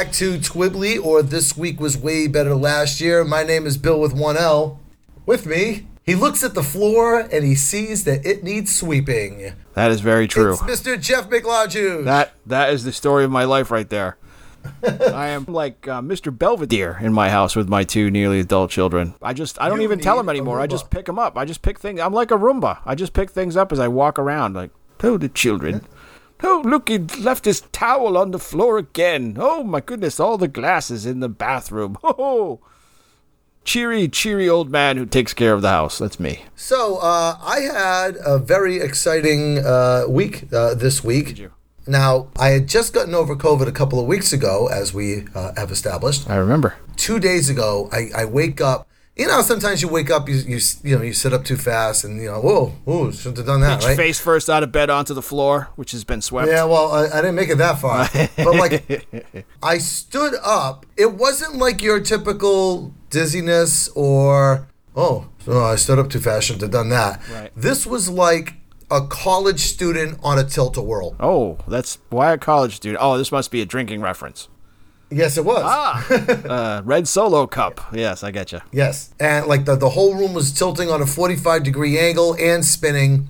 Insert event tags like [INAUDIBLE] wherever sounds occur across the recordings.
Back to Twibbly, or This Week Was Way Better Last Year. My name is Bill with 1L. With me, he looks at the floor and he sees that it needs sweeping. That is very true. It's Mr. Jeff McLodge. That that is the story of my life right there. [LAUGHS] I am like uh, Mr. Belvedere in my house with my two nearly adult children. I just I don't You even tell them anymore. I just pick them up. I just pick things. I'm like a Roomba. I just pick things up as I walk around. Like, oh, the children. Oh, look, he left his towel on the floor again. Oh my goodness, all the glasses in the bathroom. [LAUGHS] Oh, cheery, cheery old man who takes care of the house. That's me. So, uh, I had a very exciting uh, week uh, this week. Did you? Now, I had just gotten over COVID a couple of weeks ago, as we uh, have established. I remember. two days ago, I, I wake up. You know, sometimes you wake up, you, you you know, you sit up too fast, and you know, whoa, whoa, shouldn't have done that, right? Face first out of bed onto the floor, which has been swept. Yeah, well, I, I didn't make it that far, [LAUGHS] but like, I stood up. It wasn't like your typical dizziness or oh, oh I stood up too fast, shouldn't have done that. Right. This was like a college student on a tilt a whirl. Oh, that's why a college student. Oh, this must be a drinking reference. Yes, it was. Ah, [LAUGHS] uh, red solo cup. Yes, I get you. Yes. And like the, the whole room was tilting on a 45 degree angle and spinning.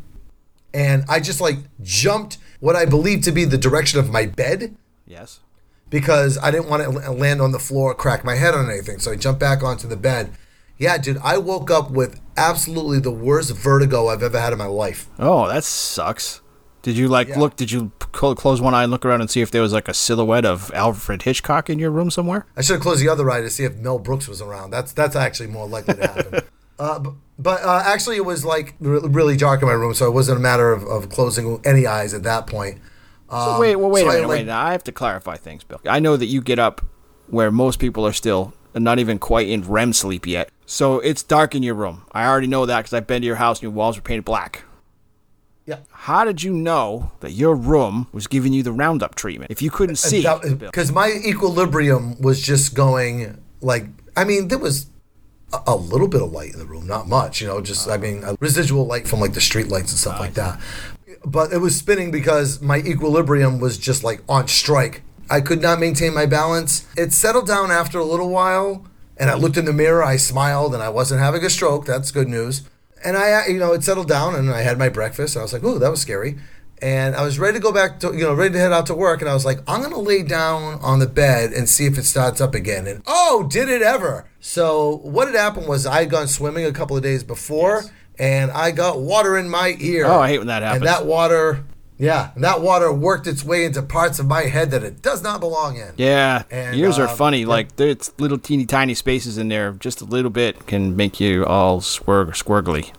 And I just like jumped what I believed to be the direction of my bed Yes. because I didn't want to land on the floor, crack my head on anything. So I jumped back onto the bed. Yeah, dude, I woke up with absolutely the worst vertigo I've ever had in my life. Oh, that sucks. Did you like Yeah. look? Did you cl- close one eye and look around and see if there was like a silhouette of Alfred Hitchcock in your room somewhere? I should have closed the other eye to see if Mel Brooks was around. That's that's actually more likely to happen. [LAUGHS] uh, but but uh, actually, it was like re- really dark in my room, so it wasn't a matter of, of closing any eyes at that point. So wait, well, wait Um, so a I, minute, like- wait. Now I have to clarify things, Bill. I know that you get up where most people are still not even quite in REM sleep yet. So it's dark in your room. I already know that because I've been to your house and your walls were painted black. Yeah. How did you know that your room was giving you the Roundup treatment if you couldn't uh, see? Bill? Because my equilibrium was just going like, I mean, there was a, a little bit of light in the room, not much, you know, just, I mean, a residual light from like the street lights and stuff like that. But it was spinning because my equilibrium was just like on strike. I could not maintain my balance. It settled down after a little while, and I looked in the mirror, I smiled, and I wasn't having a stroke. That's good news. And I, you know, it settled down, and I had my breakfast, and I was like, "Ooh, that was scary." And I was ready to go back to, you know, ready to head out to work, and I was like, "I'm gonna lay down on the bed and see if it starts up again." And oh, did it ever? So what had happened was I had gone swimming a couple of days before, and I got water in my ear. Oh, I hate when that happens. And that water, yeah, and that water worked its way into parts of my head that it does not belong in. Yeah, And, ears are um, funny. yeah. Like there's little teeny tiny spaces in there. Just a little bit can make you all squirg squirgly.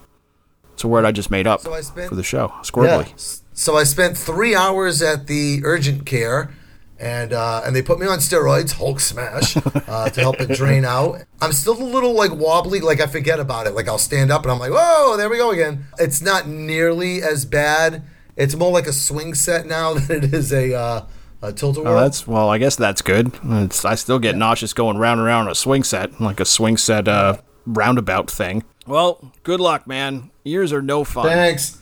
It's a word I just made up So spent- for the show. Squirgly. Yeah. So I spent three hours at the urgent care, and uh, and they put me on steroids, Hulk smash, [LAUGHS] uh, to help it drain out. I'm still a little like wobbly, like I forget about it. Like I'll stand up and I'm like, whoa, there we go again. It's not nearly as bad. It's more like a swing set now [LAUGHS] than it is a uh, a tilt a Oh, that's well. I guess that's good. It's, I still get nauseous going round and round on a swing set, like a swing set uh, roundabout thing. Well, good luck, man. Ears are no fun. Thanks.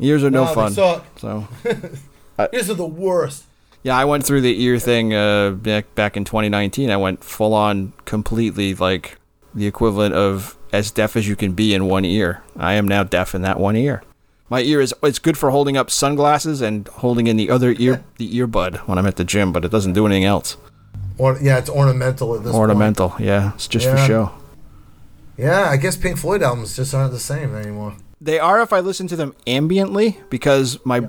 Ears are no, No, fun. suck. So [LAUGHS] These are the worst. yeah, I went through the ear thing uh, back back in 2019. I went full on, completely like the equivalent of as deaf as you can be in one ear. I am now deaf in that one ear. My ear is it's good for holding up sunglasses and holding in the other ear [LAUGHS] the earbud when I'm at the gym, but it doesn't do anything else. Or yeah, it's ornamental at this point. Ornamental, yeah, it's just for show. Yeah, I guess Pink Floyd albums just aren't the same anymore. They are if I listen to them ambiently because my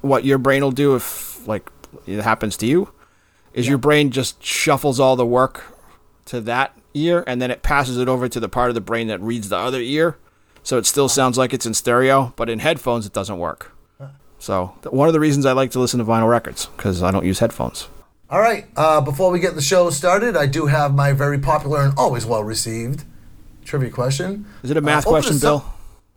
what your brain will do if like it happens to you is your brain just shuffles all the work to that ear and then it passes it over to the part of the brain that reads the other ear. So it still sounds like it's in stereo, but in headphones it doesn't work. So one of the reasons I like to listen to vinyl records because I don't use headphones. All right. Uh, before we get the show started, I do have my very popular and always well received trivia question. Is it a math Uh, question, the su- Bill?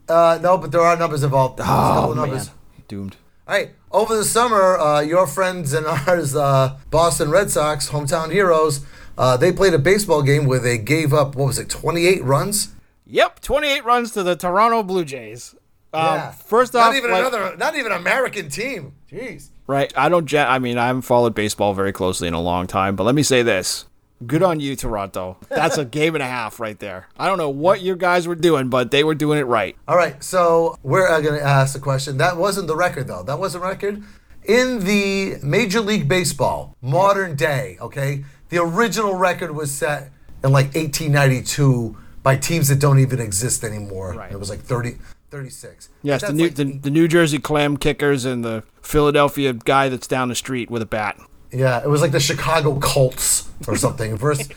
Uh, no, but there are numbers involved. There's a couple Oh of man, numbers. doomed. All right. Over the summer, uh, your friends and [LAUGHS] ours, uh, Boston Red Sox, hometown heroes, uh, they played a baseball game where they gave up, what was it, 28 runs? Yep, 28 runs to the Toronto Blue Jays. Um, Yeah. First off, not even like- another, not even American team. Jeez. Right. I don't. I mean, I haven't followed baseball very closely in a long time, but let me say this: good on you, Toronto. [LAUGHS] That's a game and a half right there. I don't know what you guys were doing, but they were doing it right. All right, so we're uh, going to ask the question. That wasn't the record, though. That wasn't record. In the Major League Baseball, modern day, okay, the original record was set in like 1892 by teams that don't even exist anymore. Right. It was like 30, 36. Yes, the new like the, the New Jersey Clam Kickers and the Philadelphia guy that's down the street with a bat. Yeah, it was like the Chicago Colts or something versus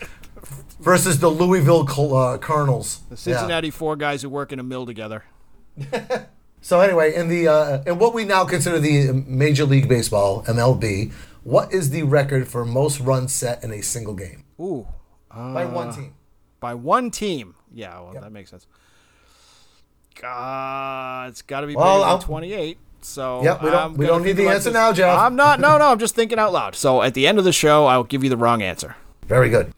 versus the Louisville Col- uh, Colonels. The Yeah. Cincinnati four guys who work in a mill together. [LAUGHS] So anyway, in the uh, in what we now consider the Major League Baseball (MLB), what is the record for most runs set in a single game Ooh, uh, by one team? By one team. Yeah, well, that makes sense. Uh, it's got to be Well, bigger I'll- than 28. So Yep, we don't- I'm we don't need the answer this. now, Jeff. I'm not. No, no. I'm just thinking out loud. So at the end of the show, I'll give you the wrong answer. Very good.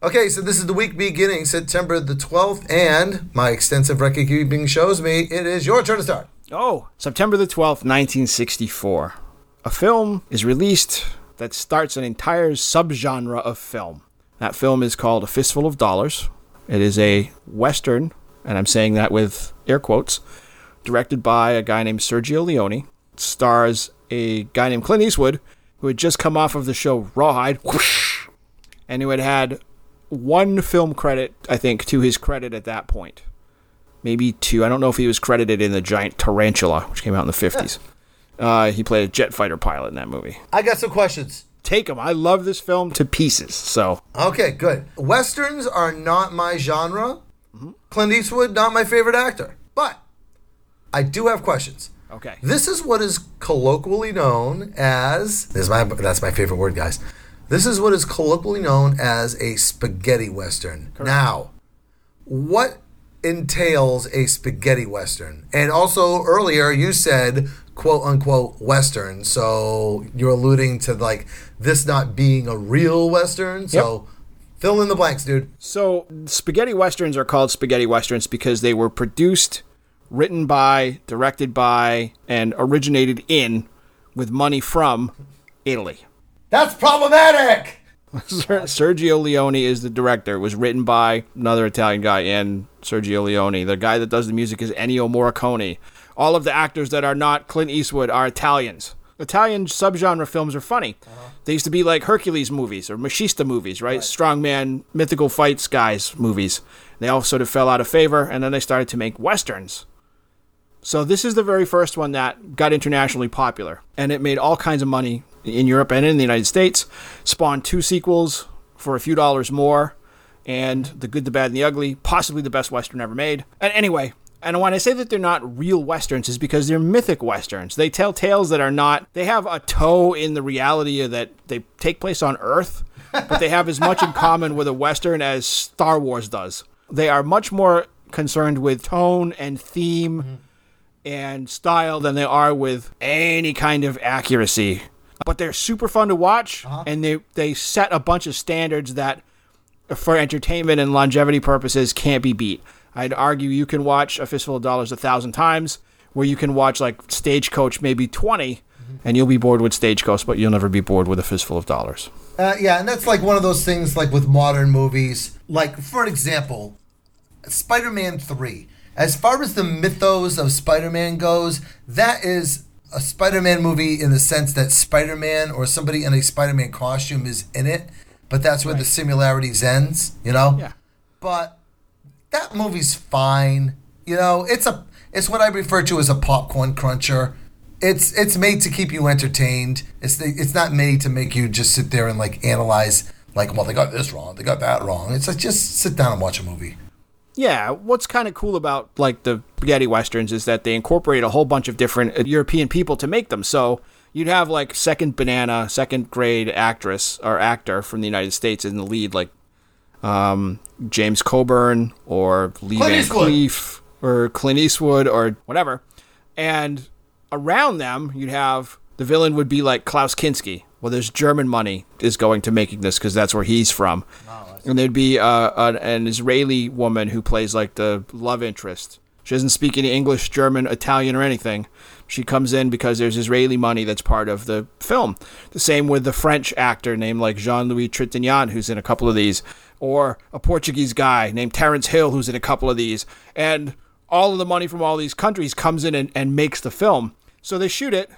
Okay, so this is the week beginning September the twelfth, and my extensive record keeping shows me it is your turn to start. Oh, September the 12th, 1964. A film is released that starts an entire subgenre of film. That film is called A Fistful of Dollars. It is a Western, and I'm saying that with air quotes, directed by a guy named Sergio Leone. It stars a guy named Clint Eastwood, who had just come off of the show Rawhide, whoosh, and who had had one film credit, I think, to his credit at that point maybe two. I don't know if he was credited in the Giant Tarantula, which came out in the 50s. Uh, he played a jet fighter pilot in that movie. I got some questions. Take them. I love this film to pieces. So, Okay, good. Westerns are not my genre. Clint Eastwood, not my favorite actor, but I do have questions. okay. This is what is colloquially known as this is my that's my favorite word, guys. This is what is colloquially known as a spaghetti western. Now, what entails a spaghetti western? And also earlier you said quote unquote western, so you're alluding to like this not being a real western. So fill in the blanks, dude. So, spaghetti westerns are called spaghetti westerns because they were produced, written by, directed by, and originated in with money from Italy. That's problematic. Ser- Sergio Leone is the director. It was written by another Italian guy and Sergio Leone. The guy that does the music is Ennio Morricone. All of the actors that are not Clint Eastwood are Italians. Italian subgenre films are funny. Uh-huh. They used to be like Hercules movies or Maciste movies, right? Strongman, mythical fights guys movies. They all sort of fell out of favor, and then they started to make westerns. So this is the very first one that got internationally popular, and it made all kinds of money in Europe and in the United States. Spawned two sequels for a few dollars more, and The Good, the Bad, and the Ugly, possibly the best western ever made. And anyway, and when I say that they're not real westerns, is because they're mythic westerns. They tell tales that are not. They have a toe in the reality that they take place on Earth, but they have as much in common with a western as Star Wars does. They are much more concerned with tone and theme mm-hmm. and style than they are with any kind of accuracy. But they're super fun to watch, and they they set a bunch of standards that, for entertainment and longevity purposes, can't be beat. I'd argue you can watch A Fistful of Dollars a thousand times, where you can watch like Stagecoach maybe 20, and you'll be bored with Stagecoach, but you'll never be bored with A Fistful of Dollars. Uh, yeah, and that's like one of those things like with modern movies. Like, for example, Spider Man 3. As far as the mythos of Spider Man goes, that is a Spider Man movie in the sense that Spider Man or somebody in a Spider Man costume is in it, but that's where the similarities ends, you know? Yeah. But that movie's fine. You know, it's a it's what I refer to as a popcorn cruncher. it's it's made to keep you entertained. It's the, it's not made to make you just sit there and like analyze like well they got this wrong, they got that wrong. It's like just sit down and watch a movie. Yeah, what's kind of cool about like the spaghetti westerns is that they incorporate a whole bunch of different uh, European people to make them. So you'd have like second banana, second grade actress or actor from the United States in the lead, like um, James Coburn or Lee Clint Van. Cleef or Clint Eastwood or whatever. And around them, you'd have the villain would be like Klaus Kinski. Well, there's German money is going to making this because that's where he's from. And there'd be uh, an, an Israeli woman who plays like the love interest. She doesn't speak any English, German, Italian, or anything. She comes in because there's Israeli money that's part of the film. The same with the French actor named like Jean Louis Trintignant, who's in a couple of these, or a Portuguese guy named Terence Hill, who's in a couple of these. And all of the money from all these countries comes in and, and makes the film. So they shoot it,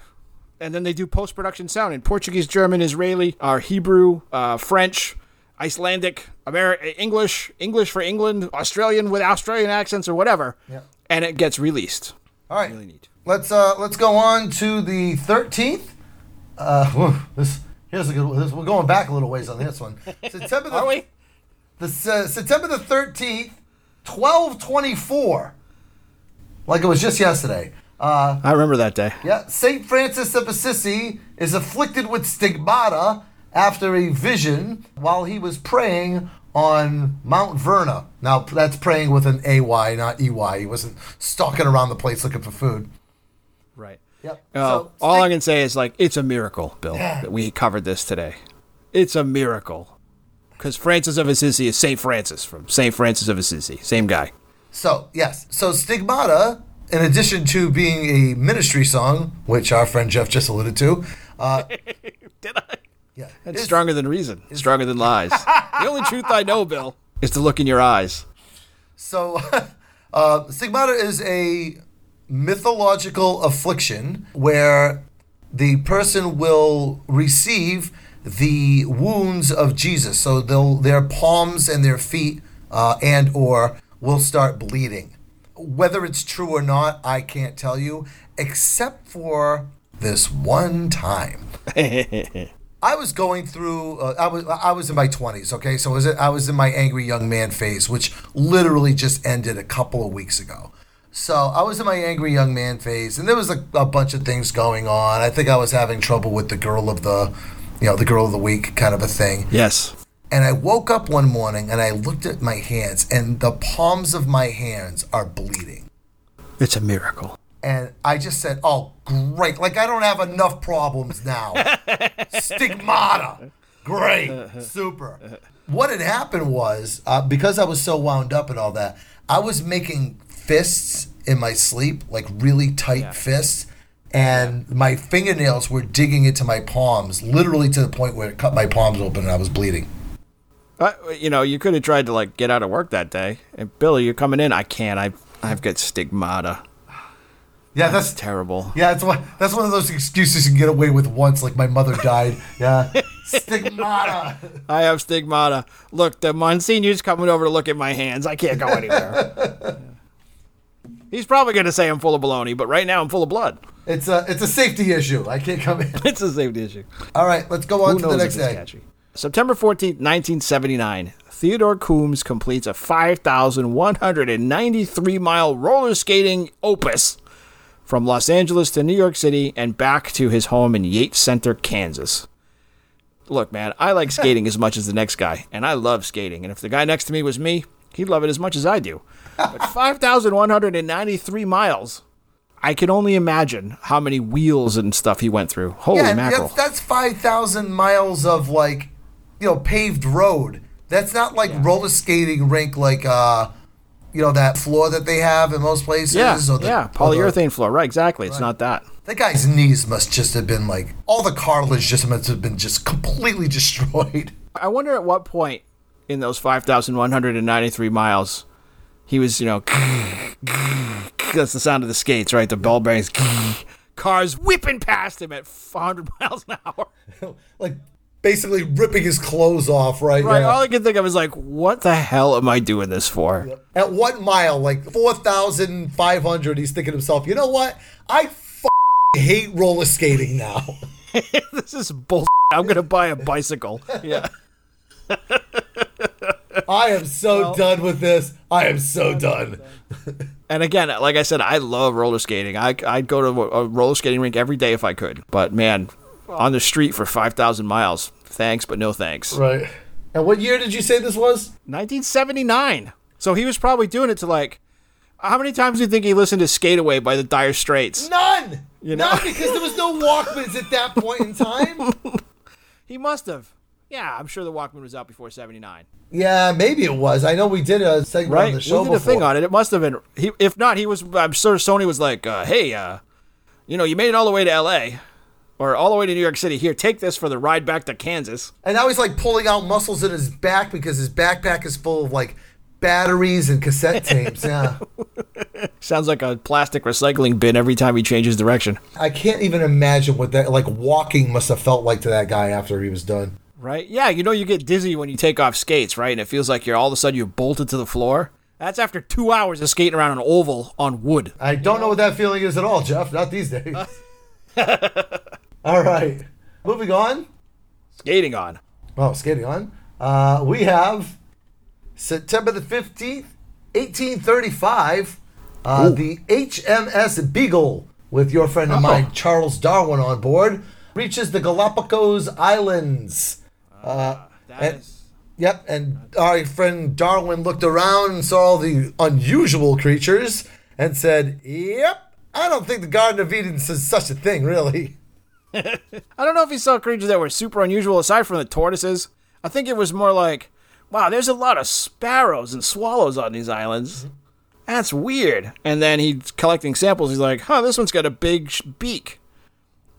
and then they do post production sound in Portuguese, German, Israeli, or Hebrew, uh, French, Icelandic, Ameri- English, English for England, Australian with Australian accents or whatever, Yeah. and it gets released. All right, Really neat. let's uh let's go on to the thirteenth. Uh, this here's a good. This, we're going back a little ways on this one. [LAUGHS] September the, Are we? the uh, September the thirteenth, twelve twenty four. Like it was just yesterday. Uh, I remember that day. Yeah, Saint Francis of Assisi is afflicted with stigmata after a vision while he was praying on Mount Verna. Now that's praying with an AY, not EY. He wasn't stalking around the place looking for food. Right. Yep. Uh, So, all I can say is like it's a miracle, Bill, that we covered this today. It's a miracle because Francis of Assisi is Saint Francis from Saint Francis of Assisi, same guy. So, yes. So, Stigmata, in addition to being a ministry song, which our friend Jeff just alluded to, uh, [LAUGHS] Did I? Yeah, It's stronger than reason, stronger than lies. [LAUGHS] the only truth I know, Bill, is to look in your eyes. So, [LAUGHS] uh, stigmata is a mythological affliction where the person will receive the wounds of Jesus. So, they'll, their palms and their feet uh, and or will start bleeding. Whether it's true or not, I can't tell you, except for this one time. [LAUGHS] I was going through. Uh, I was I was in my twenties. Okay, so was it? I was in my angry young man phase, which literally just ended a couple of weeks ago. So I was in my angry young man phase, and there was a, a bunch of things going on. I think I was having trouble with the girl of the, you know, the girl of the week kind of a thing. yes. And I woke up one morning and I looked at my hands, and the palms of my hands are bleeding. It's a miracle. And I just said, "Oh, great! Like I don't have enough problems now. [LAUGHS] Stigmata, great, super." What had happened was uh, because I was so wound up and all that, I was making fists in my sleep, like really tight fists, and my fingernails were digging into my palms, literally to the point where it cut my palms open and I was bleeding. Uh, you know, you could have tried to like get out of work that day. And Billy, you're coming in. I can't. I I've got stigmata. Yeah, That's that's terrible. Yeah, that's one. That's one of those excuses you can get away with once. Like my mother died. Yeah, [LAUGHS] stigmata. I have stigmata. Look, the Monsignor's coming over to look at my hands. I can't go anywhere. [LAUGHS] He's probably going to say I'm full of baloney, but right now I'm full of blood. It's a it's a safety issue. I can't come in. [LAUGHS] It's a safety issue. All right, let's go on Who to the next day. catchy? September 14th, 1979, Theodore Coombs completes a 5,193 mile roller skating opus from Los Angeles to New York City and back to his home in Yates Center, Kansas. Look, man, I like [LAUGHS] skating as much as the next guy, and I love skating. And if the guy next to me was me, he'd love it as much as I do. But [LAUGHS] 5,193 miles. I can only imagine how many wheels and stuff he went through. Holy Yeah, mackerel. that's, that's five thousand miles of like, you know, paved road. That's not like roller skating rink like uh, you know, that floor that they have in most places. Yeah, the, yeah, or the- polyurethane floor. Right, exactly. It's not that. That guy's knees must just have been like all the cartilage just must have been just completely [LAUGHS] destroyed. I wonder at what point in those 5,193 miles he was, you know, that's the sound of the skates, right? The bell bearings, cars whipping past him at 400 [LAUGHS] miles an hour. [LAUGHS] like basically ripping his clothes off, right? Right, Yeah. all I can think of is like, what the hell am I doing this for? At what mile? Like 4,500, he's thinking to himself, you know what? I f- hate roller skating now. [LAUGHS] this is bull. I'm gonna buy a bicycle. [LAUGHS] Yeah. [LAUGHS] I am so done with this. I am so done. And again, like I said, I love roller skating. I, I'd go to a roller skating rink every day if I could. But man, on the street for 5,000 miles, thanks, but no thanks. Right. And what year did you say this was? 1979. So he was probably doing it to like, how many times do you think he listened to Skate Away by the Dire Straits? None. You know? None [LAUGHS] because there was no Walkmans at that point in time. [LAUGHS] He must have. Yeah, I'm sure the Walkman was out before 79. yeah, maybe it was. I know we did a segment Right? on the show. We did before. a thing on it. It must have been. He, if not, he was. I'm sure Sony was like, uh, hey, uh, you know, you made it all the way to L.A. or all the way to New York City. Here, take this for the ride back to Kansas. And now he's like pulling out muscles in his back because his backpack is full of like batteries and cassette [LAUGHS] tapes. Yeah. Sounds like a plastic recycling bin every time he changes direction. I can't even imagine what that like walking must have felt like to that guy after he was done. Right? Yeah, you know you get dizzy when you take off skates, right? And it feels like you're all of a sudden you're bolted to the floor. That's after two hours of skating around an oval on wood. I don't know what that feeling is at all, Jeff. Not these days. [LAUGHS] all right. Moving on. Skating on. Oh, skating on. Uh, we have September the 15th, 1835, uh, the HMS Beagle, with your friend of mine, Charles Darwin, on board, reaches the Galapagos Islands. Uh, That and- is- Yep, and our friend Darwin looked around and saw all the unusual creatures and said, Yep, I don't think the Garden of Eden says such a thing, really. [LAUGHS] I don't know if he saw creatures that were super unusual aside from the tortoises. I think it was more like, wow, there's a lot of sparrows and swallows on these islands. That's weird. And then he's collecting samples. He's like, huh, this one's got a big beak.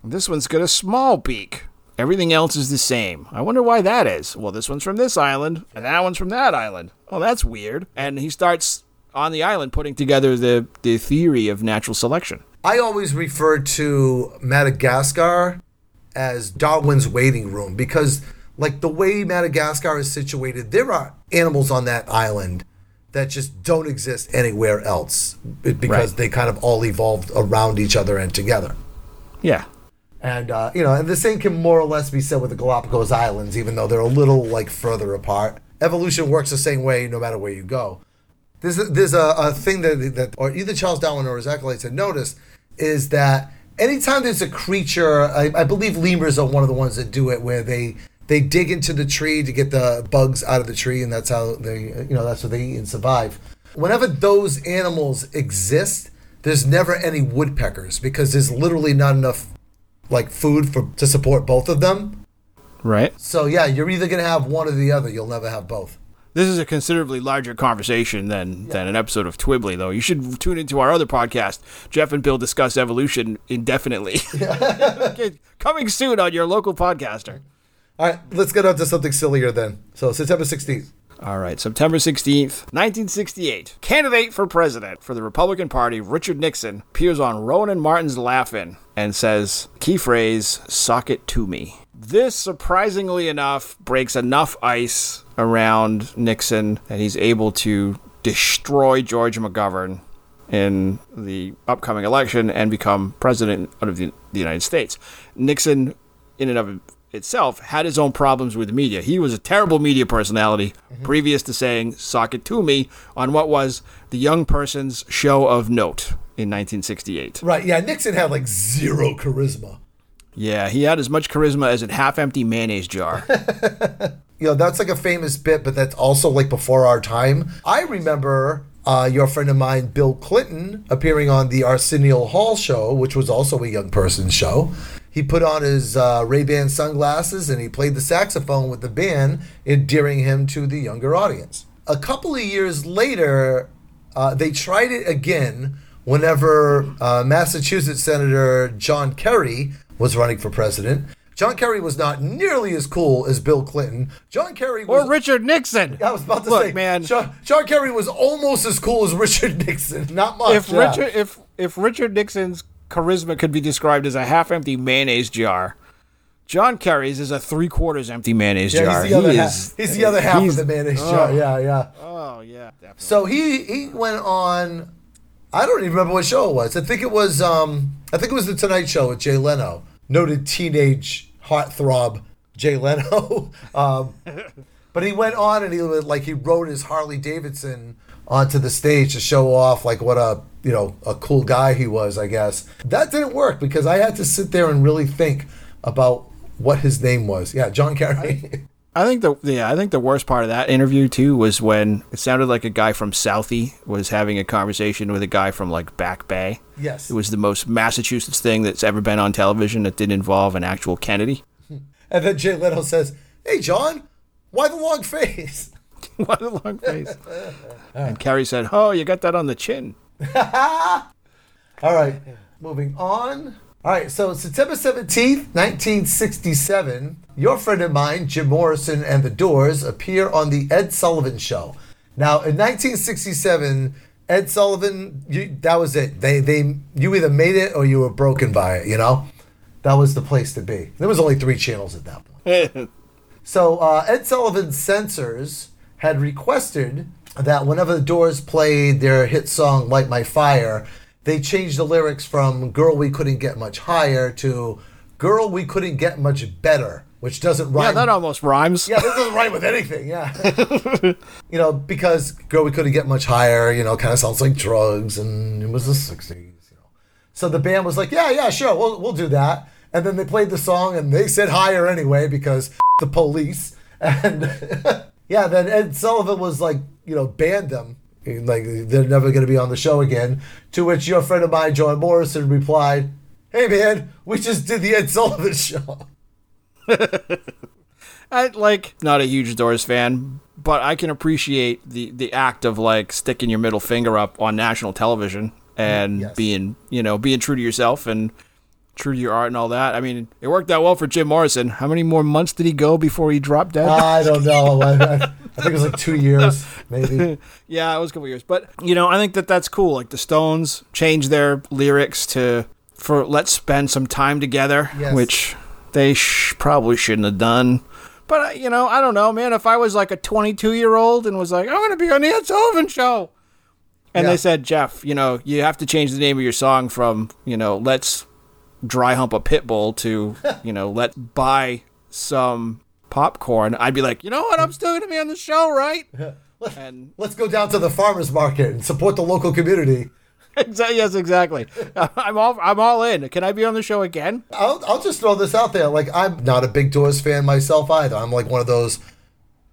This one's got a small beak. Everything else is the same. I wonder why that is. Well, this one's from this island, and that one's from that island. Oh, that's weird. And he starts on the island putting together the, the theory of natural selection. I always refer to Madagascar as Darwin's waiting room because, like, the way Madagascar is situated, there are animals on that island that just don't exist anywhere else because Right. they kind of all evolved around each other and together. Yeah. And uh, you know, and the same can more or less be said with the Galapagos Islands, even though they're a little like further apart. Evolution works the same way no matter where you go. There's a, there's a, a thing that that or either Charles Darwin or his acolytes had noticed is that anytime there's a creature, I, I believe lemurs are one of the ones that do it, where they they dig into the tree to get the bugs out of the tree, and that's how they you know that's what they eat and survive. Whenever those animals exist, there's never any woodpeckers because there's literally not enough like food for to support both of them. Right. So yeah, you're either gonna have one or the other. You'll never have both. This is a considerably larger conversation than, than an episode of Twibbly, though. You should tune into our other podcast. Jeff and Bill discuss evolution indefinitely. [LAUGHS] Coming soon on your local podcaster. All right, let's get on to something sillier then. So September 16th. All right, September 16th, 1968. Candidate for president for the Republican Party, Richard Nixon, appears on Rowan Martin's Laugh-In and says, key phrase, sock it to me. This, surprisingly enough, breaks enough ice around Nixon that he's able to destroy George McGovern in the upcoming election and become president of the, the United States. Nixon, in and of itself, had his own problems with the media. He was a terrible media personality mm-hmm. previous to saying "sock it to me" on what was the young person's show of note in 1968. Right. Yeah, Nixon had like zero charisma. Yeah, he had as much charisma as a half-empty mayonnaise jar. [LAUGHS] You know, that's like a famous bit, but that's also like before our time. I remember uh, your friend of mine, Bill Clinton, appearing on the Arsenio Hall show, which was also a young person's show. He put on his uh, Ray-Ban sunglasses and he played the saxophone with the band, endearing him to the younger audience. A couple of years later, uh, they tried it again whenever uh, Massachusetts Senator John Kerry was running for president. John Kerry was not nearly as cool as Bill Clinton. John Kerry was or Richard Nixon. I was about to Look, say, man. John, John Kerry was almost as cool as [LAUGHS] Richard Nixon. Not much. if yeah. Richard if if Richard Nixon's charisma could be described as a half-empty mayonnaise jar, John Kerry's is a three-quarters empty mayonnaise yeah, jar. he's the other he half. is. He's the other half of the mayonnaise jar. Yeah, yeah. Oh yeah, definitely. So he he went on. I don't even remember what show it was. I think it was um I think it was the Tonight Show with Jay Leno, noted teenage heartthrob Jay Leno. [LAUGHS] um, but he went on and he like he rode his Harley Davidson onto the stage to show off like what a you know a cool guy he was. I guess that didn't work because I had to sit there and really think about what his name was. Yeah, John Kerry. [LAUGHS] I think the yeah, I think the worst part of that interview too was when it sounded like a guy from Southie was having a conversation with a guy from like Back Bay. yes. It was the most Massachusetts thing that's ever been on television that didn't involve an actual Kennedy. [LAUGHS] And then Jay Leno says, "Hey, John, why the long face?" [LAUGHS] what a long face. and Kerry said, "Oh, you got that on the chin." [LAUGHS] All right, moving on. All right, so September 17th, 1967, your friend of mine, Jim Morrison and the Doors, appear on The Ed Sullivan Show. Now, in 1967, Ed Sullivan, you, that was it. They, they, you either made it or you were broken by it, you know? That was the place to be. There was only three channels at that point. [LAUGHS] So uh, Ed Sullivan's censors had requested that whenever the Doors played their hit song "Light My Fire," they changed the lyrics from "Girl We Couldn't Get Much Higher" to "Girl We Couldn't Get Much Better," which doesn't rhyme. yeah, that almost rhymes. Yeah, this doesn't rhyme with anything. Yeah, [LAUGHS] you know, because "Girl We Couldn't Get Much Higher," you know, kind of sounds like drugs, and it was the '60s. You know, so the band was like, "Yeah, yeah, sure, we'll we'll do that." And then they played the song, and they said higher anyway because [LAUGHS] the police. And [LAUGHS] yeah, then Ed Sullivan was like, you know, banned them. Like they're never going to be on the show again. To which your friend of mine, John Morrison, replied, "Hey man, we just did the Ed Sullivan show." [LAUGHS] I like not a huge Doors fan, but I can appreciate the the act of like sticking your middle finger up on national television and Yes. being you know being true to yourself and true to your art and all that. I mean, it worked out well for Jim Morrison. How many more months did he go before he dropped dead? I don't know. I, I, think it was like two years, maybe. [LAUGHS] Yeah, it was a couple years, but you know, I think that that's cool. Like the Stones changed their lyrics to for "Let's spend some time together," Yes. which they sh- probably shouldn't have done. But uh, you know, I don't know, man. If I was like a 22 year old and was like, "I'm to be on the Ed Sullivan Show," and Yeah. they said, "Jeff, you know, you have to change the name of your song from you know, let's dry hump a pit bull to [LAUGHS] you know, let's buy some." Popcorn, I'd be like, you know what? I'm still gonna be on the show, right? [LAUGHS] And Let's go down to the farmers market and support the local community. Yes, exactly. [LAUGHS] I'm all I'm all in. Can I be on the show again? I'll, I'll just throw this out there. Like, I'm not a big Doors fan myself either. I'm like one of those,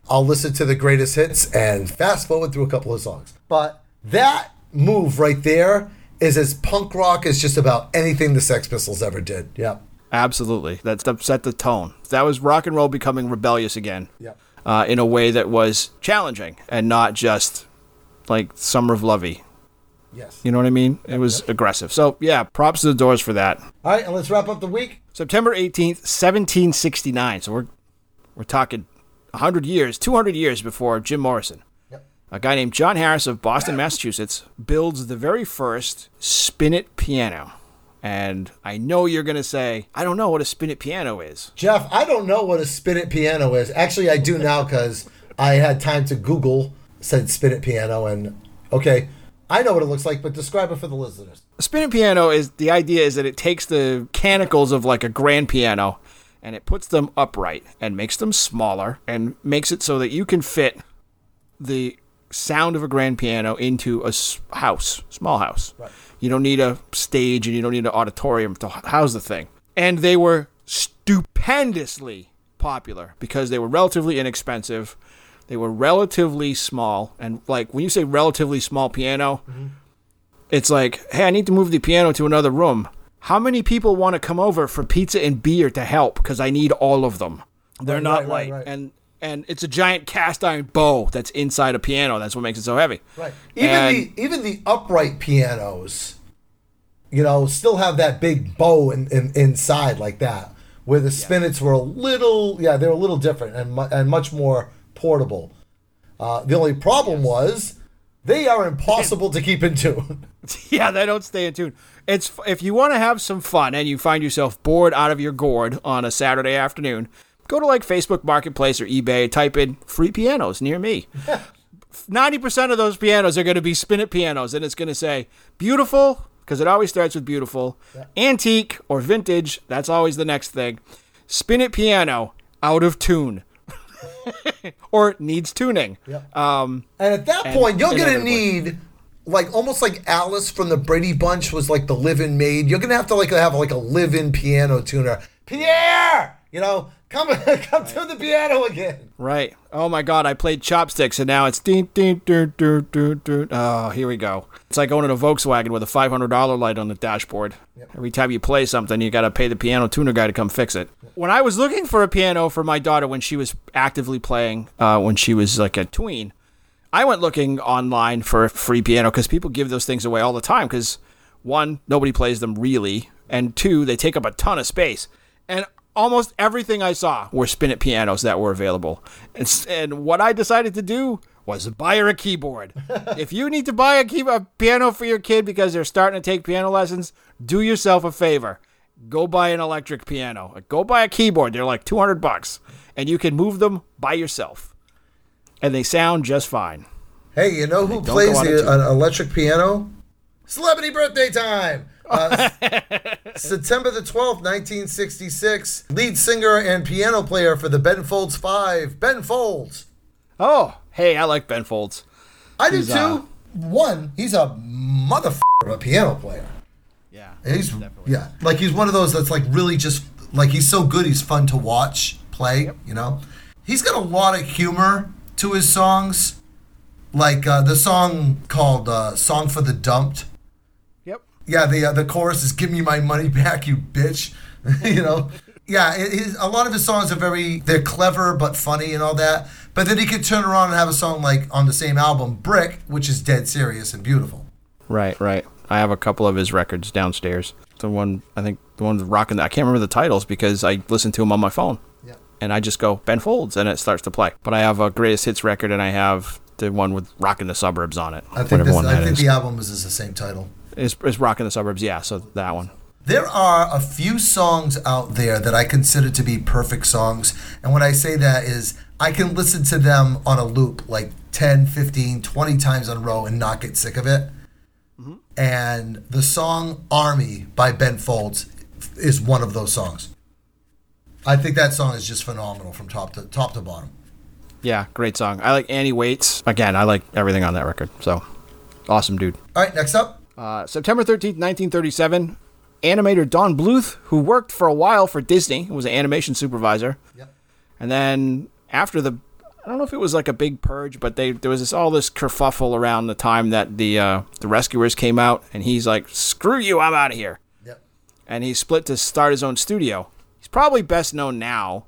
I'll listen to the greatest hits and fast forward through a couple of songs. But that move right there is as punk rock as just about anything the Sex Pistols ever did. Yep. Absolutely. That's that set the tone. That was rock and roll becoming rebellious again. Yep. Uh, in a way that was challenging and not just like Summer of Lovey. Yes. You know what I mean? It was aggressive. So yeah, props to the Doors for that. All right, and let's wrap up the week. September 18th, 1769. So we're we're talking 100 years, 200 years before Jim Morrison. Yep. A guy named John Harris of Boston, Massachusetts, builds the very first spinet piano. And I know you're going to say, I don't know what a spinet piano is. Jeff, I don't know what a spinet piano is. Actually, I do now because I had time to Google said spinet piano, and okay, I know what it looks like, but describe it for the listeners. A spinet piano is the idea is that it takes the canicles of like a grand piano and it puts them upright and makes them smaller and makes it so that you can fit the sound of a grand piano into a house, small house. Right. You don't need a stage and you don't need an auditorium to house the thing. And they were stupendously popular because they were relatively inexpensive. They were relatively small. And like when you say relatively small piano, mm-hmm. it's like, hey, I need to move the piano to another room. How many people want to come over for pizza and beer to help? Because I need all of them. They're Right, not right, right, light, right. and and it's a giant cast iron bow that's inside a piano. That's what makes it so heavy. Right. Even And- the even the upright pianos, you know, still have that big bow in, in, inside like that. Where the spinets were a little, yeah, they were a little different and mu- and much more portable. Uh, the only problem was they are impossible to keep in tune. [LAUGHS] Yeah, they don't stay in tune. It's if you want to have some fun and you find yourself bored out of your gourd on a Saturday afternoon, go to like Facebook Marketplace or eBay, type in free pianos near me. [LAUGHS] 90% of those pianos are going to be spinet pianos and it's going to say beautiful because it always starts with beautiful antique or vintage that's always the next thing Spinet piano out of tune [LAUGHS] or needs tuning um, And at that point, you're gonna need like almost like Alice from the Brady Bunch was like the live-in maid. You're gonna have to like have like a live-in piano tuner. Pierre, you know, come [LAUGHS] come to the piano again. Right. Oh my god i played chopsticks and now it's ding, ding, ding, ding, ding, ding. oh here we go. It's like owning a volkswagen with a $500 light on the dashboard. Every time you play something you got to pay the piano tuner guy to come fix it. When i was looking for a piano for my daughter when she was actively playing uh, when she was like a tween I went looking online for a free piano because people give those things away all the time because one, nobody plays them really, and two, they take up a ton of space. And almost everything I saw were spinet pianos that were available. And, and what I decided to do was buy her a keyboard. [LAUGHS] if you need to buy a, key- a piano for your kid because they're starting to take piano lessons, do yourself a favor. Go buy an electric piano. Go buy a keyboard. They're like 200 bucks. And you can move them by yourself and they sound just fine. Hey, you know who plays go on a the, an uh, electric piano? Celebrity birthday time. Uh, [LAUGHS] September the 12th, 1966. Lead singer and piano player for the Ben Folds Five, Ben Folds. Oh, hey, I like Ben Folds. I do He's, too. uh, One, he's a motherfucker of a piano player. Yeah, He's yeah, like he's one of those that's like really just like he's so good. He's fun to watch play. You know, he's got a lot of humor to his songs. Like uh, the song called uh, "Song for the Dumped." Yeah, the uh, the chorus is "Give me my money back, you bitch." [LAUGHS] you know, yeah. It, his, a lot of his songs are very they're clever but funny and all that. But then he could turn around and have a song like on the same album, "Brick," which is dead serious and beautiful. Right, right. I have a couple of his records downstairs. The one I think the one's rocking. I can't remember the titles because I listen to them on my phone. Yeah. And I just go Ben Folds, and it starts to play. But I have a greatest hits record, and I have the one with "Rocking the Suburbs" on it. I think this, I think the album is the same title. Is is "Rocking the Suburbs"? Yeah, so that one. There are a few songs out there that I consider to be perfect songs. And when I say that is I can listen to them on a loop like 10, 15, 20 times in a row and not get sick of it. Mm-hmm. And the song Army by Ben Folds is one of those songs. I think that song is just phenomenal from top to top to bottom. Yeah, great song. I like Annie Waits. Again, I like everything on that record. So awesome, dude. All right, next up. Uh, September 13th, 1937, animator Don Bluth, who worked for a while for Disney, was an animation supervisor. Yep. And then after the, I don't know if it was like a big purge, but they there was this all this kerfuffle around the time that the uh, the Rescuers came out, and he's like, "Screw you, I'm out of here." Yep. And he split to start his own studio. He's probably best known now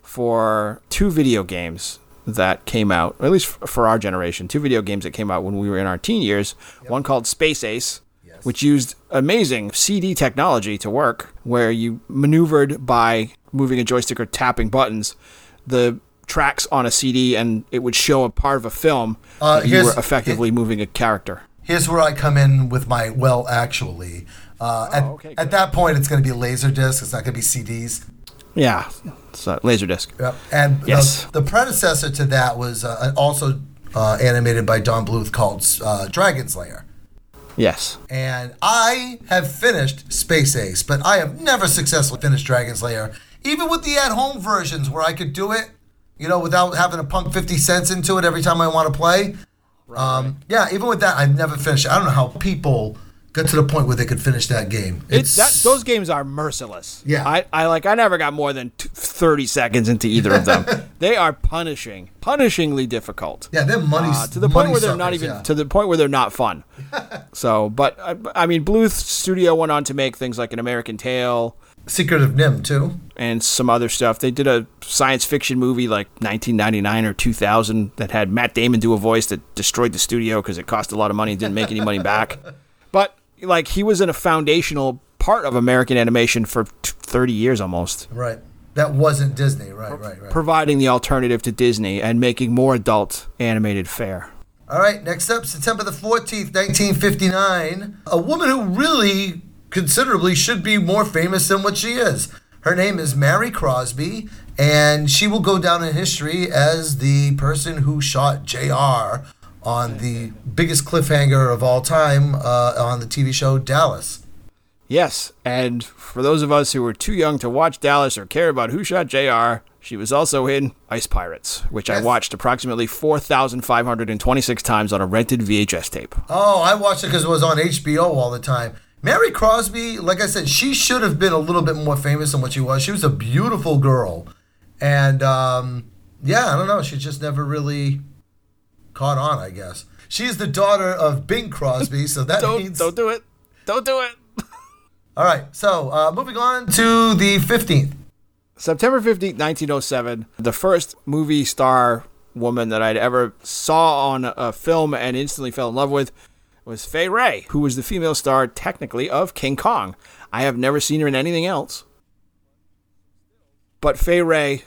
for two video games that came out, at least for our generation, two video games that came out when we were in our teen years. One called Space Ace, Yes. which used amazing CD technology to work, where you maneuvered by moving a joystick or tapping buttons the tracks on a CD, and it would show a part of a film. Uh, you were effectively moving a character. Here's where I come in with my well, actually. Uh, at, Oh, okay, at that point, it's going to be Laserdisc. It's not going to be CDs. Yeah, it's a Laserdisc. Yep. And Yes. the, the predecessor to that was uh, also uh, animated by Don Bluth called uh, Dragon's Lair. Yes. And I have finished Space Ace, but I have never successfully finished Dragon's Lair. Even with the at home versions where I could do it, you know, without having to pump 50 cents into it every time I want to play. Um, yeah, even with that, I've never finished it. I don't know how people got to the point where they could finish that game. It's that those games are merciless. Yeah. I, I like I never got more than t- 30 seconds into either of them. [LAUGHS] they are punishing, punishingly difficult. yeah, they're money Uh, to the point money where they're not even yeah. to the point where they're not fun. [LAUGHS] so, but I, I mean Bluth Studio went on to make things like An American Tale Secret of NIMH too. and some other stuff. They did a science fiction movie like 1999 or 2000 that had Matt Damon do a voice that destroyed the studio because it cost a lot of money and didn't make any money back. [LAUGHS] Like he was in a foundational part of American animation for t- 30 years almost, Right. That wasn't Disney. Right, right, right. providing the alternative to Disney and making more adult animated fare. All right, next up, September the 14th, 1959. A woman who really considerably should be more famous than what she is. Her name is Mary Crosby, and she will go down in history as the person who shot JR on the biggest cliffhanger of all time uh, on the TV show Dallas. Yes, and for those of us who were too young to watch Dallas or care about who shot JR, she was also in Ice Pirates, which I watched approximately 4,526 times on a rented VHS tape. Oh, I watched it because it was on HBO all the time. Mary Crosby, like I said, she should have been a little bit more famous than what she was. She was a beautiful girl, and um, yeah, I don't know. She just never really caught on. I guess she's the daughter of Bing Crosby, so that [LAUGHS] Don't, means don't do it. Don't do it. [LAUGHS] all right. So uh, moving on to the fifteenth. September 15th, 1907, the first movie star woman that I'd ever saw on a film and instantly fell in love with was Fay Wray, who was the female star technically of King Kong. I have never seen her in anything else. But Fay Wray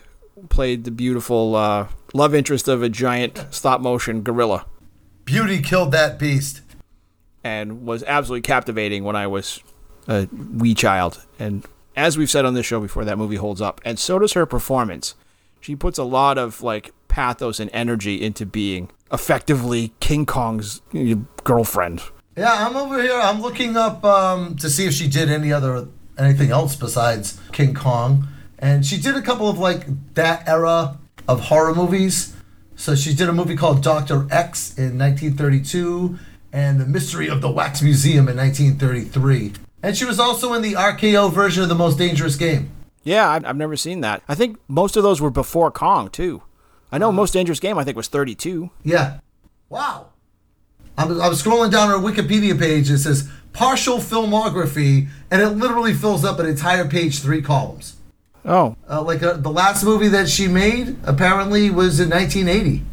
played the beautiful uh, love interest of a giant stop motion gorilla Beauty killed that beast. and was absolutely captivating when I was a wee child. And as we've said on this show before, that movie holds up, and so does her performance. She puts a lot of like pathos and energy into being effectively King Kong's girlfriend. Yeah, I'm over here. I'm looking up um, to see if she did any other anything else besides King Kong, and she did a couple of like that era of horror movies. So she did a movie called Doctor X in 1932, and The Mystery of the Wax Museum in 1933. And she was also in the RKO version of The Most Dangerous Game. Yeah, I've, I've never seen that. I think most of those were before Kong too. I know uh-huh. Most Dangerous Game. I think was 32. Yeah. Wow. I'm, I'm scrolling down her Wikipedia page. It says partial filmography, and it literally fills up an entire page, three columns. Oh, Uh, like uh, the last movie that she made apparently was in 1980.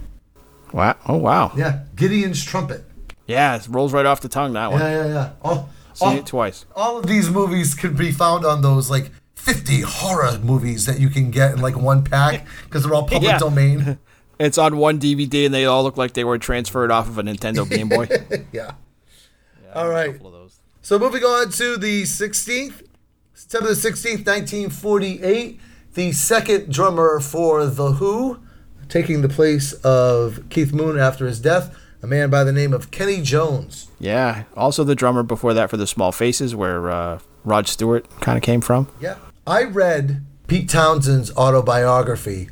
wow! Oh, wow! Yeah, Gideon's Trumpet. Yeah, it rolls right off the tongue that one. Yeah, yeah, yeah. All, Seen all, it twice. all of these movies could be found on those like 50 horror movies that you can get in like one pack because they're all public [LAUGHS] Yeah. domain. [LAUGHS] It's on one DVD, and they all look like they were transferred off of a Nintendo Game Boy. [LAUGHS] yeah. All right. Couple of those. So moving on to the 16th, September 16th, 1948, the second drummer for The Who, taking the place of Keith Moon after his death, a man by the name of Kenny Jones. Yeah. Also, the drummer before that for the Small Faces, where uh, Rod Stewart kind of came from. Yeah. I read Pete Townshend's autobiography,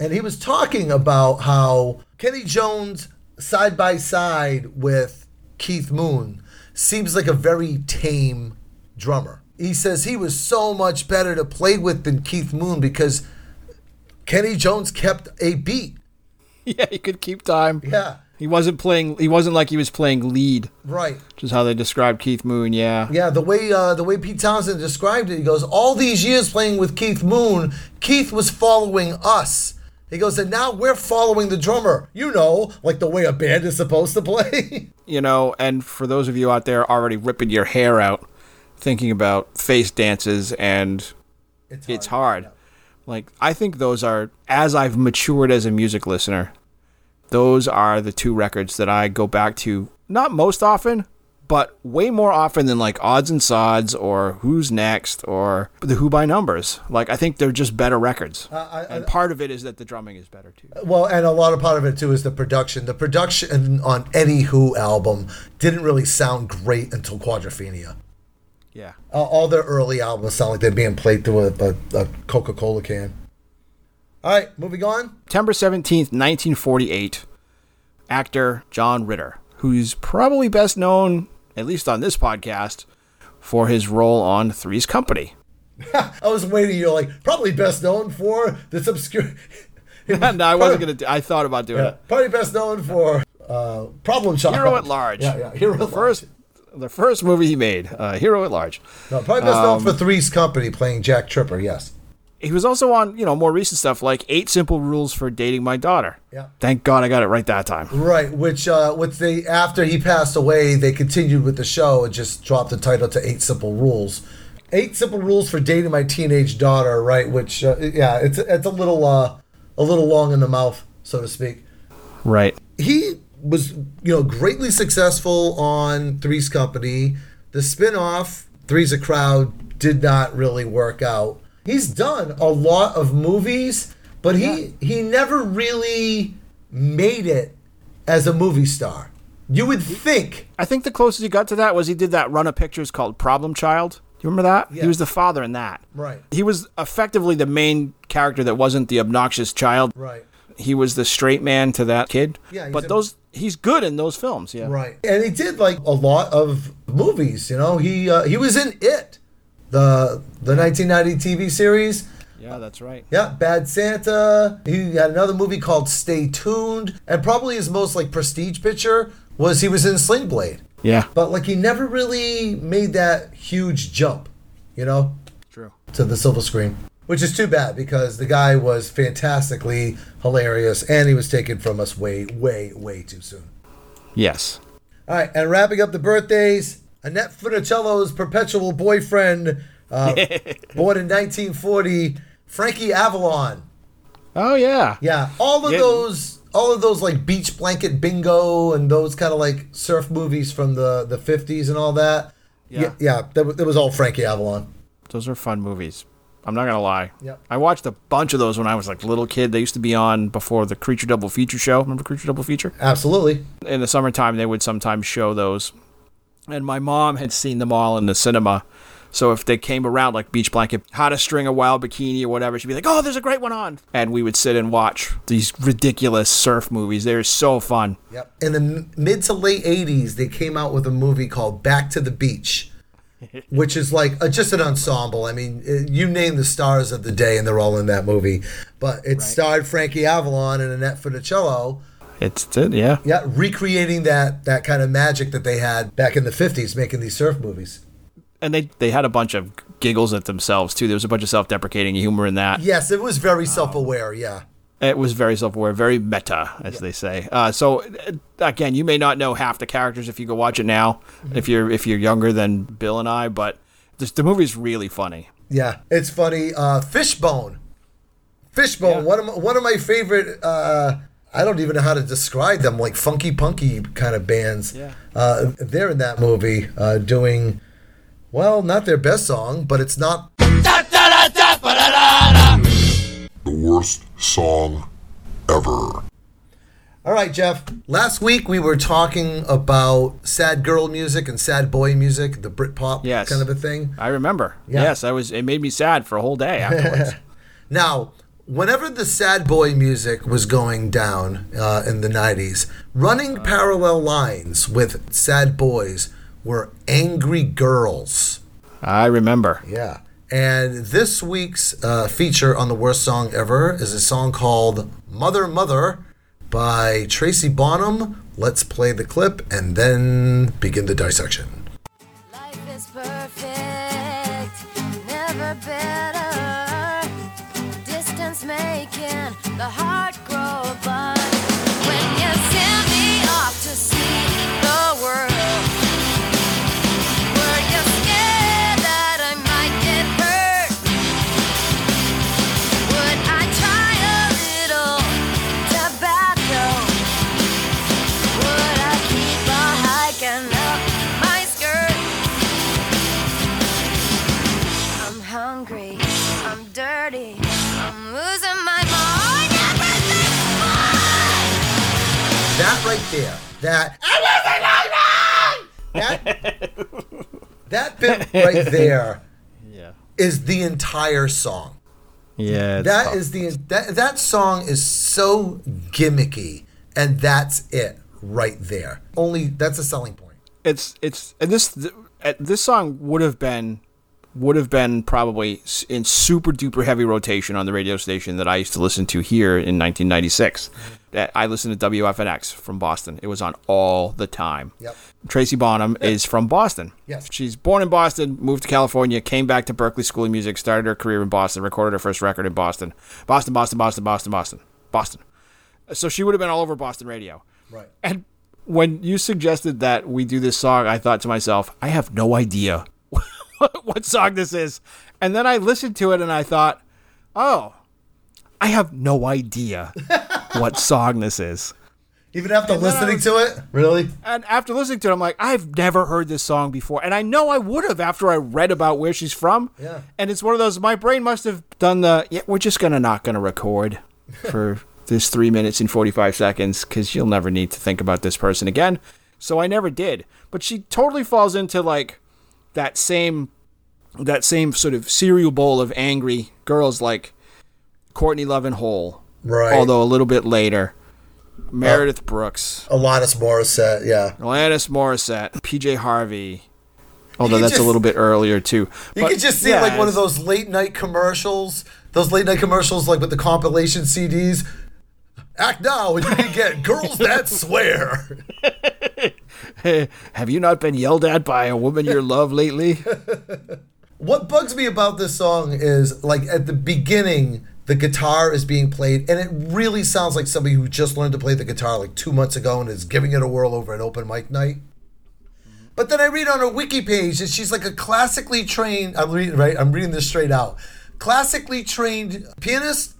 and he was talking about how Kenny Jones, side by side with Keith Moon, seems like a very tame drummer. He says he was so much better to play with than Keith Moon because Kenny Jones kept a beat. [LAUGHS] yeah, he could keep time. Yeah, He wasn't playing. He wasn't like he was playing lead, right. which is how they described Keith Moon. Yeah. Yeah, the way uh, the way Pete Townshend described it, he goes, all these years playing with Keith Moon, Keith was following us. He goes, and now we're following the drummer. You know, like the way a band is supposed to play. [LAUGHS] You know, and for those of you out there already ripping your hair out, thinking about face dances and it's hard. Like I think those are as I've matured as a music listener, those are the two records that I go back to not most often, but way more often than like Odds and Sods or Who's Next or The Who by Numbers. Like I think they're just better records. Uh, I- and part of it is that the drumming is better too. Well, and a lot of part of it too is the production. The production on any Who album didn't really sound great until Quadrophenia. Yeah. Uh, all their early albums sound like they're being played through a, a, a Coca Cola can. All right, moving on. September 17th, 1948, actor John Ritter, who's probably best known, at least on this podcast, for his role on Three's Company. [LAUGHS] I was waiting. You're like probably best known for this obscure. [LAUGHS] no, I wasn't going to, I thought about doing Yeah, it. probably best known for uh, Problem Child. Hero at Large. Yeah, yeah. Hero the first, the first movie he made, uh, Hero at Large. No, probably best known Um, for Three's Company playing Jack Tripper. Yes. He was also on, you know, more recent stuff like Eight Simple Rules for Dating My Daughter. Yeah. Thank God I got it right that time. Right, which uh, which they after he passed away, they continued with the show and just dropped the title to Eight Simple Rules. Eight Simple Rules for Dating My Teenage Daughter. Right, which uh, yeah, it's it's a little uh, a little long in the mouth, so to speak. Right. he was you know greatly successful on Three's Company. The spin-off Three's a Crowd did not really work out. He's done a lot of movies, but he he never really made it as a movie star. You would think. I think the closest he got to that was he did that run of pictures called Problem Child. Do you remember that? Yeah. He was the father in that. Right. He was effectively the main character that wasn't the obnoxious child. Right. He was the straight man to that kid. Yeah, But a- those he's good in those films. Yeah. Right. And he did like a lot of movies. You know, he uh, he was in it, the the 1990 TV series. Yeah, that's right. Yeah, Bad Santa. He had another movie called Stay Tuned, and probably his most like prestige picture was he was in Sling Blade. Yeah. But like he never really made that huge jump, you know, True. to the silver screen. Which is too bad because the guy was fantastically hilarious and he was taken from us way, way, way too soon. Yes. All right, and wrapping up the birthdays, Annette Funicello's perpetual boyfriend, uh, [LAUGHS] born in 1940, Frankie Avalon. Oh yeah. Yeah, all of Yeah. those, all of those like beach blanket bingo and those kind of like surf movies from the the 50s and all that. Yeah. yeah, yeah that, that was all Frankie Avalon. Those are fun movies. I'm not gonna lie. Yep. I watched a bunch of those when I was like a little kid. They used to be on before the Creature Double Feature show. Remember Creature Double Feature? Absolutely. in the summertime they would sometimes show those and my mom had seen them all in the cinema so if they came around like beach blanket how to string a wild bikini or whatever she'd be like oh there's a great one on and we would sit and watch these ridiculous surf movies they're so fun Yep. In the mid to late 80s, they came out with a movie called Back to the Beach, which is like a, just an ensemble. I mean, uh, you name the stars of the day, and they're all in that movie. But it starred Frankie Avalon and Annette Funicello. it's it yeah Yeah, recreating that that kind of magic that they had back in the 50s, making these surf movies. and they they had a bunch of giggles at themselves too there was a bunch of self-deprecating humor in that Yes, it was very self-aware. Yeah. It was very self-aware, very meta, as they say. Uh, so, uh, again, you may not know half the characters if you go watch it now, if you're if you're younger than Bill and I. But this, the movie's really funny. Yeah, it's funny. Uh, Fishbone, Fishbone. Yeah. One of my, one of my favorite. Uh, I don't even know how to describe them. Like funky punky kind of bands. Yeah. Uh, they're in that movie uh, doing, well, not their best song, but it's not. Worst song ever. All right, Jeff. Last week we were talking about sad girl music and sad boy music, the Britpop Yes. kind of a thing. I remember. Yeah. Yes, I was. It made me sad for a whole day afterwards. [LAUGHS] Now, whenever the sad boy music was going down uh, in the 90s, running parallel lines with sad boys were angry girls. I remember. Yeah. And this week's uh, feature on the worst song ever is a song called Mother Mother by Tracy Bonham. Let's play the clip and then begin the dissection. Life is perfect, never better. Distance making the heart grow, That right there, that that [LAUGHS] that bit right there Yeah. is the entire song. Yeah. it's That tough. is the that that song is so gimmicky, and that's it right there. Only that's a selling point. it's it's and this th- uh, this song would have been would have been probably in super duper heavy rotation on the radio station that I used to listen to here in 1996. Mm-hmm. That I listened to WFNX from Boston. It was on all the time. Yep. Tracy Bonham is from Boston. Yes. She's born in Boston, moved to California, came back to Berklee School of Music, started her career in Boston, recorded her first record in Boston. Boston, Boston, Boston, Boston, Boston, Boston. So she would have been all over Boston radio. Right. And when you suggested that we do this song, I thought to myself, I have no idea [LAUGHS] what song this is. And then I listened to it and I thought, oh, I have no idea [LAUGHS] what song this is. Even after I listening was- to it, really? And after listening to it, I'm like, I've never heard this song before. And I know I would have after I read about where she's from. Yeah. And it's one of those, my brain must have done the, yeah, we're just gonna not gonna record [LAUGHS] for this three minutes and 45 seconds because you'll never need to think about this person again. So I never did. But she totally falls into like that same that same sort of cereal bowl of angry girls like Courtney Love and Hole. Right. Although a little bit later. Meredith uh, Brooks, Alanis Morissette, yeah. Alanis Morissette, PJ Harvey. Although that's just- a little bit earlier too. You But, could just see yeah, like one of those late night commercials, those late night commercials like with the compilation CDs. Act now and you can get [LAUGHS] girls that swear. [LAUGHS] Have you not been yelled at by a woman you love lately? [LAUGHS] What bugs me about this song is like at the beginning, the guitar is being played, and it really sounds like somebody who just learned to play the guitar like two months ago and is giving it a whirl over an open mic night. Mm-hmm. But then I read on her wiki page that she's like a classically trained. I'm reading right. I'm reading this straight out. Classically trained pianist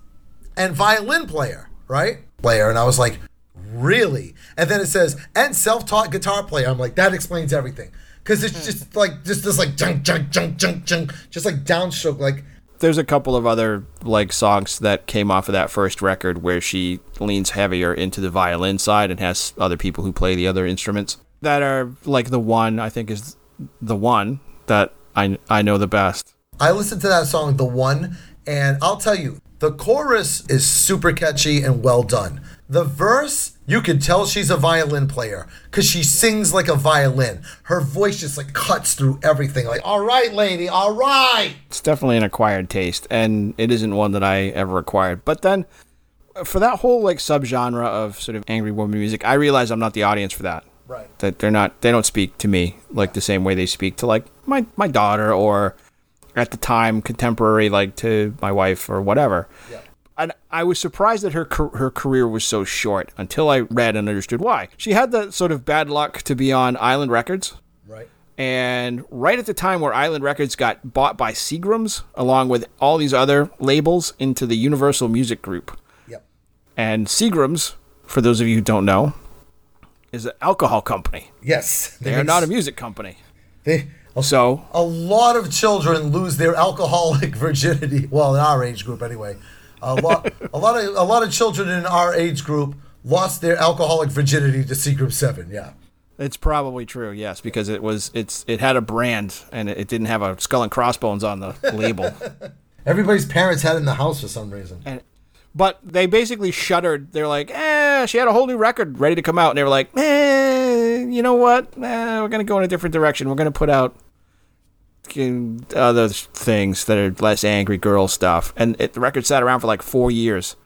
and violin player, right? Player, and I was like, really? And then it says and self-taught guitar player. I'm like, that explains everything because it's just like just this like junk junk junk junk junk, just like downstroke like. There's a couple of other like songs that came off of that first record where she leans heavier into the violin side and has other people who play the other instruments that are like the one I think is the one that I I know the best. I listened to that song, The One, and I'll tell you, the chorus is super catchy and well done. The verse, you can tell she's a violin player because she sings like a violin. Her voice just like cuts through everything. Like, all right, lady, all right. It's definitely an acquired taste, and it isn't one that I ever acquired. But then, for that whole like subgenre of sort of angry woman music, I realize I'm not the audience for that. Right. That they're not, they don't speak to me like the same way they speak to like my my daughter or at the time contemporary like to my wife or whatever. Yeah. And I was surprised that her her career was so short until I read and understood why. She had the sort of bad luck to be on Island Records. Right. And right at the time where Island Records got bought by Seagram's, along with all these other labels, into the Universal Music Group. Yep. And Seagram's, for those of you who don't know, is an alcohol company. Yes. [LAUGHS] They are not a music company. They, So a lot of children lose their alcoholic [LAUGHS] virginity. Well, in our age group, anyway. A lot, a lot of, a lot of children in our age group lost their alcoholic virginity to Seagram's Seven. Yeah. it's probably true, yes, because it was it's it had a brand and it didn't have a skull and crossbones on the label. [LAUGHS] Everybody's parents had it in the house for some reason. And but they basically shuddered. They're like, eh, she had a whole new record ready to come out, and they were like, eh, you know what? Eh, we're gonna go in a different direction. We're gonna put out other things that are less angry girl stuff. And it, the record sat around for like four years,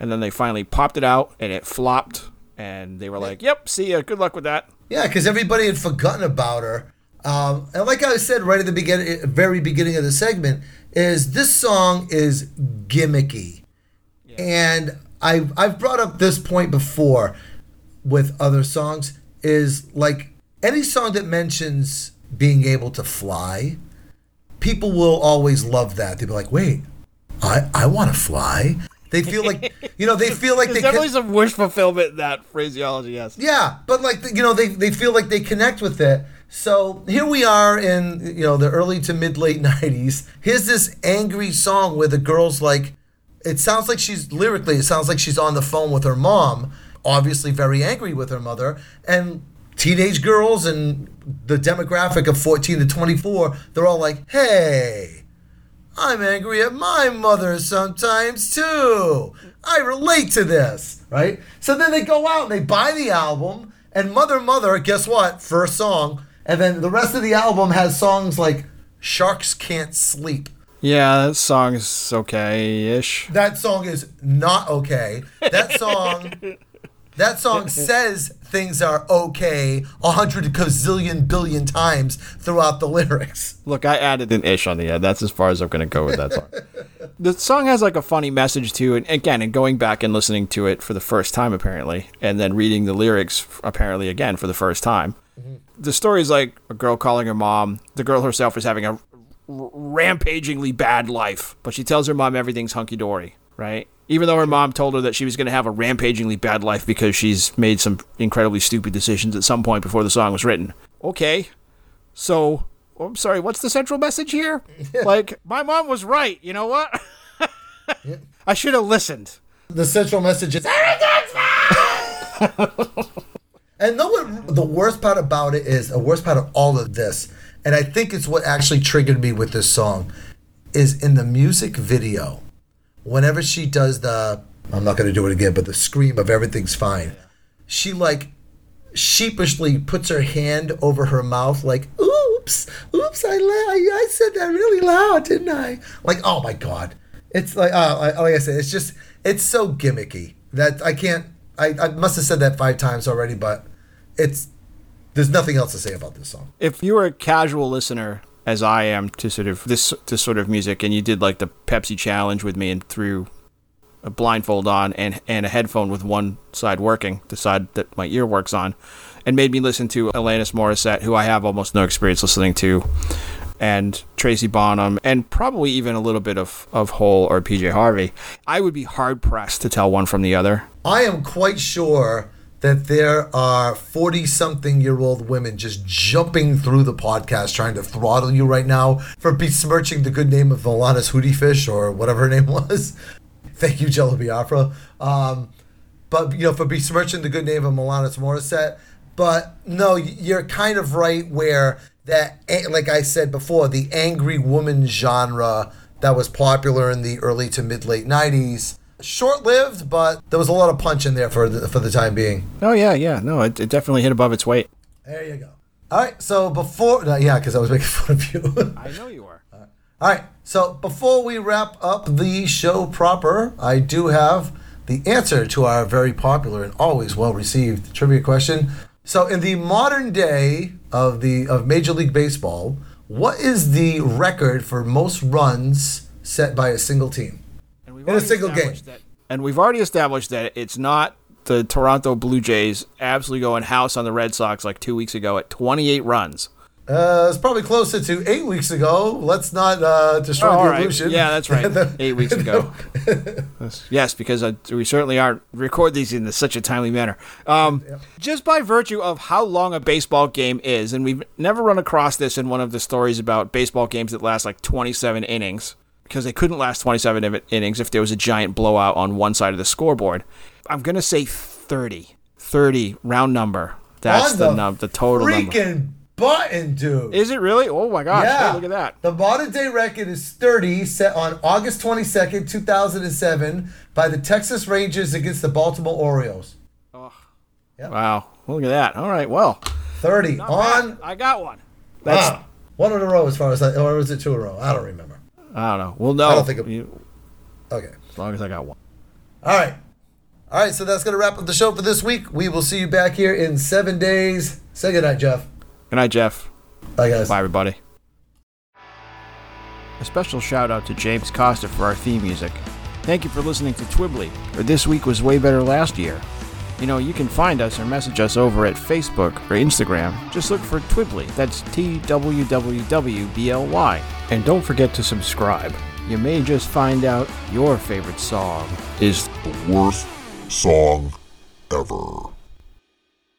and then they finally popped it out, and it flopped. And they were like, "Yep, see ya. Good luck with that." Yeah, because everybody had forgotten about her. Um, and like I said right at the beginning, very beginning of the segment, is this song is gimmicky, yeah. and I've I've brought up this point before with other songs. Is like any song that mentions being able to fly, people will always love that. They'll be like, "Wait, I I want to fly." They feel like [LAUGHS] you know they feel like There's they can- definitely some wish fulfillment in that phraseology. Yes. yeah, but like you know, they they feel like they connect with it. So here we are in you know the early to mid late [LAUGHS] '90s. Here's this angry song where the girl's like, it sounds like she's lyrically, it sounds like she's on the phone with her mom, obviously very angry with her mother, and teenage girls and the demographic of 14 to 24, they're all like, hey. I'm angry at my mother sometimes too. I relate to this, right? So then they go out and they buy the album, and Mother Mother, guess what? First song. And then the rest of the album has songs like Sharks Can't Sleep. Yeah, that song is okay-ish. That song is not okay. That song [LAUGHS] that song [LAUGHS] says things are okay a hundred gazillion billion times throughout the lyrics. Look, I added an ish on the end. That's as far as I'm going to go with that song. [LAUGHS] the song has like a funny message too, and again, and going back and listening to it for the first time apparently, and then reading the lyrics apparently again for the first time. Mm-hmm. The story is like a girl calling her mom. The girl herself is having a r- rampagingly bad life, but she tells her mom everything's hunky dory, right? Even though her mom told her that she was going to have a rampagingly bad life because she's made some incredibly stupid decisions at some point before the song was written. Okay, so, oh, I'm sorry, what's the central message here? [LAUGHS] Like, my mom was right. You know what? [LAUGHS] I should have listened. The central message is everything's [LAUGHS] fine. and know what the worst part about it is? The worst part of all of this, and I think it's what actually triggered me with this song, is in the music video. Whenever she does the, I'm not going to do it again, but the scream of everything's fine, she like sheepishly puts her hand over her mouth, like, "Oops, oops, I la- I, said that really loud, didn't I?" Like, oh my god, it's like, uh, like I said, it's just, it's so gimmicky that I can't. I, I must have said that five times already, but it's there's nothing else to say about this song. If you were a casual listener, as I am, to sort of this this sort of music, and you did like the Pepsi challenge with me and threw a blindfold on and and a headphone with one side working, the side that my ear works on, and made me listen to Alanis Morissette, who I have almost no experience listening to, and Tracy Bonham, and probably even a little bit of of Hole or PJ Harvey, I would be hard pressed to tell one from the other. I am quite sure that there are 40 something year old women just jumping through the podcast trying to throttle you right now for besmirching the good name of Alana's Hootie Fish or whatever her [LAUGHS] name was. Thank you, Jello Biafra. Um, but, you know, for besmirching the good name of Alanis Morissette. But no, you're kind of right where that, like I said before, the angry woman genre that was popular in the early to mid late 90s. Short lived, but there was a lot of punch in there for the, for the time being. Oh yeah, yeah, no, it, it definitely hit above its weight. There you go. All right, so before, no, yeah, because I was making [LAUGHS] fun of you. I know you are. All right, so before we wrap up the show proper, I do have the answer to our very popular and always well received trivia question. So, in the modern day of the of Major League Baseball, what is the record for most runs set by a single team? And we've In a single game. That, and we've already established that it's not the Toronto Blue Jays absolutely going house on the Red Sox like two weeks ago at 28 runs. Uh, it's probably closer to eight weeks ago. Let's not uh, destroy Oh, the all right. illusion. Yeah, that's right. [LAUGHS] Eight weeks [LAUGHS] ago. yes, because uh, we certainly aren't record these in such a timely manner. Um, Just by virtue of how long a baseball game is, and we've never run across this in one of the stories about baseball games that last like 27 innings, because they couldn't last 27 innings if there was a giant blowout on one side of the scoreboard. I'm gonna say 30. 30 round number. That's On the num- the total number. freaking button, dude. Is it really? Oh my gosh! Yeah. Hey, look at that. The modern day record is 30, set on August 22nd, 2007, by the Texas Rangers against the Baltimore Orioles. Oh. Wow! Look at that. All right. Well, 30 on I got one. That's ah, one in a row as far as I, or was it two in a row? I don't remember. I don't know. We'll know. I don't think it- You- Okay. as long as I got one. All right. All right, so that's going to wrap up the show for this week. We will see you back here in seven days. Say goodnight, Jeff. Good night, Jeff. Bye, guys. Bye, everybody. A special shout out to James Costa for our theme music. Thank you for listening to Twibbly, or This Week Was Way Better Last Year. You know, you can find us or message us over at Facebook or Instagram. Just look for Twibbly. That's T W W W B L Y. And don't forget to subscribe. You may just find out your favorite song is The worst song ever.